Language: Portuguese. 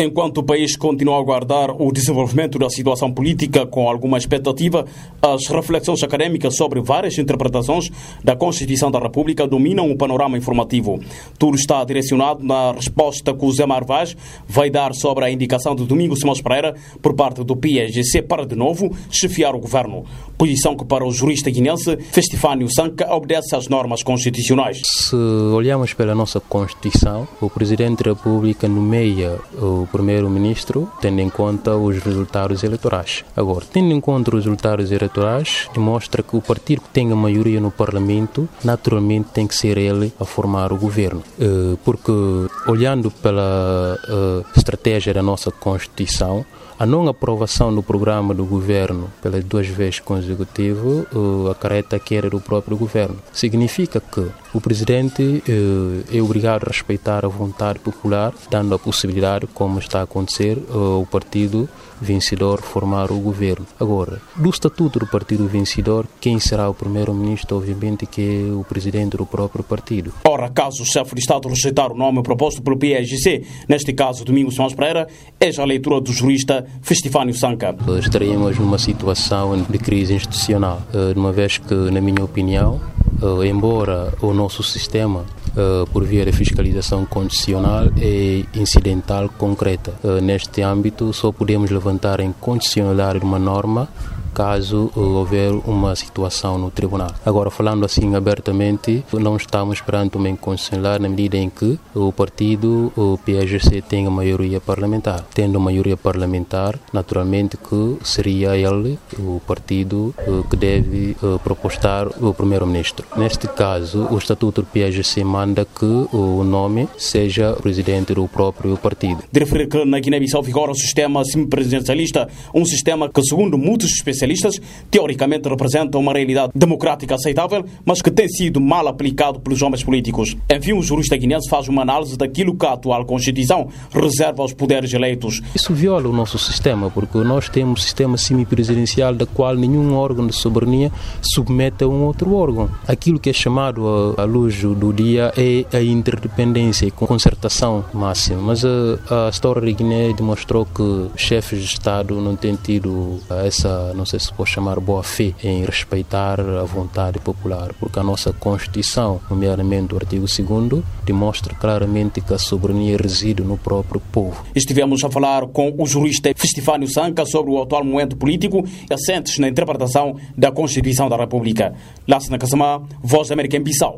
Enquanto o país continua a aguardar o desenvolvimento da situação política com alguma expectativa, as reflexões acadêmicas sobre várias interpretações da Constituição da República dominam o panorama informativo. Tudo está direcionado na resposta que o Zé Marvaz vai dar sobre a indicação de Domingos Simões Pereira por parte do PSGC para, de novo, chefiar o governo. Posição que, para o jurista guinense Festifânio Sanca, obedece às normas constitucionais. Se olharmos pela nossa Constituição, o Presidente da República nomeia o primeiro-ministro, tendo em conta os resultados eleitorais. Agora, tendo em conta os resultados eleitorais, demonstra que o partido que tem a maioria no Parlamento, naturalmente tem que ser ele a formar o governo. Eh, porque, olhando pela eh, estratégia da nossa Constituição, a não aprovação do programa do governo pelas duas vezes consecutivas uh, acarreta a queda do próprio governo. Significa que o presidente uh, é obrigado a respeitar a vontade popular, dando a possibilidade, como está a acontecer, uh, o partido vencedor formar o governo. Agora, do estatuto do partido vencedor, quem será o primeiro-ministro, obviamente, que é o presidente do próprio partido. Ora, caso o chefe de Estado rejeitar o nome proposto pelo PSGC, neste caso Domingos Simões Pereira, é já a leitura do jurista Festifânio Sanca. Estaríamos numa situação de crise institucional, de uma vez que, na minha opinião, embora o nosso sistema por via da fiscalização condicional é incidental concreta. Neste âmbito, só podemos levantar em condicionalidade uma norma caso houver uma situação no tribunal. Agora, falando assim abertamente, não estamos perante uma inconstitucionalidade na medida em que o partido, o PSGC, tem a maioria parlamentar. Tendo a maioria parlamentar, naturalmente que seria ele, o partido, que deve propostar o primeiro-ministro. Neste caso, o estatuto do PSGC manda que o nome seja o presidente do próprio partido. De referir que na Guiné-Bissau vigora o sistema semipresidencialista, um sistema que, segundo muitos especialistas, teoricamente representa uma realidade democrática aceitável, mas que tem sido mal aplicado pelos homens políticos. Enfim, o jurista guinense faz uma análise daquilo que a atual Constituição reserva aos poderes eleitos. Isso viola o nosso sistema, porque nós temos um sistema semipresidencial da qual nenhum órgão de soberania submete a um outro órgão. Aquilo que é chamado à luz do dia é a interdependência e concertação máxima, mas a, a história de Guiné demonstrou que chefes de Estado não têm tido essa, não sei se pode chamar boa fé em respeitar a vontade popular, porque a nossa Constituição, nomeadamente o artigo 2 demonstra claramente que a soberania reside no próprio povo. Estivemos a falar com o jurista Festifânio Sanca sobre o atual momento político assentes na interpretação da Constituição da República. Lá na Casamá, Voz da América em Bissau.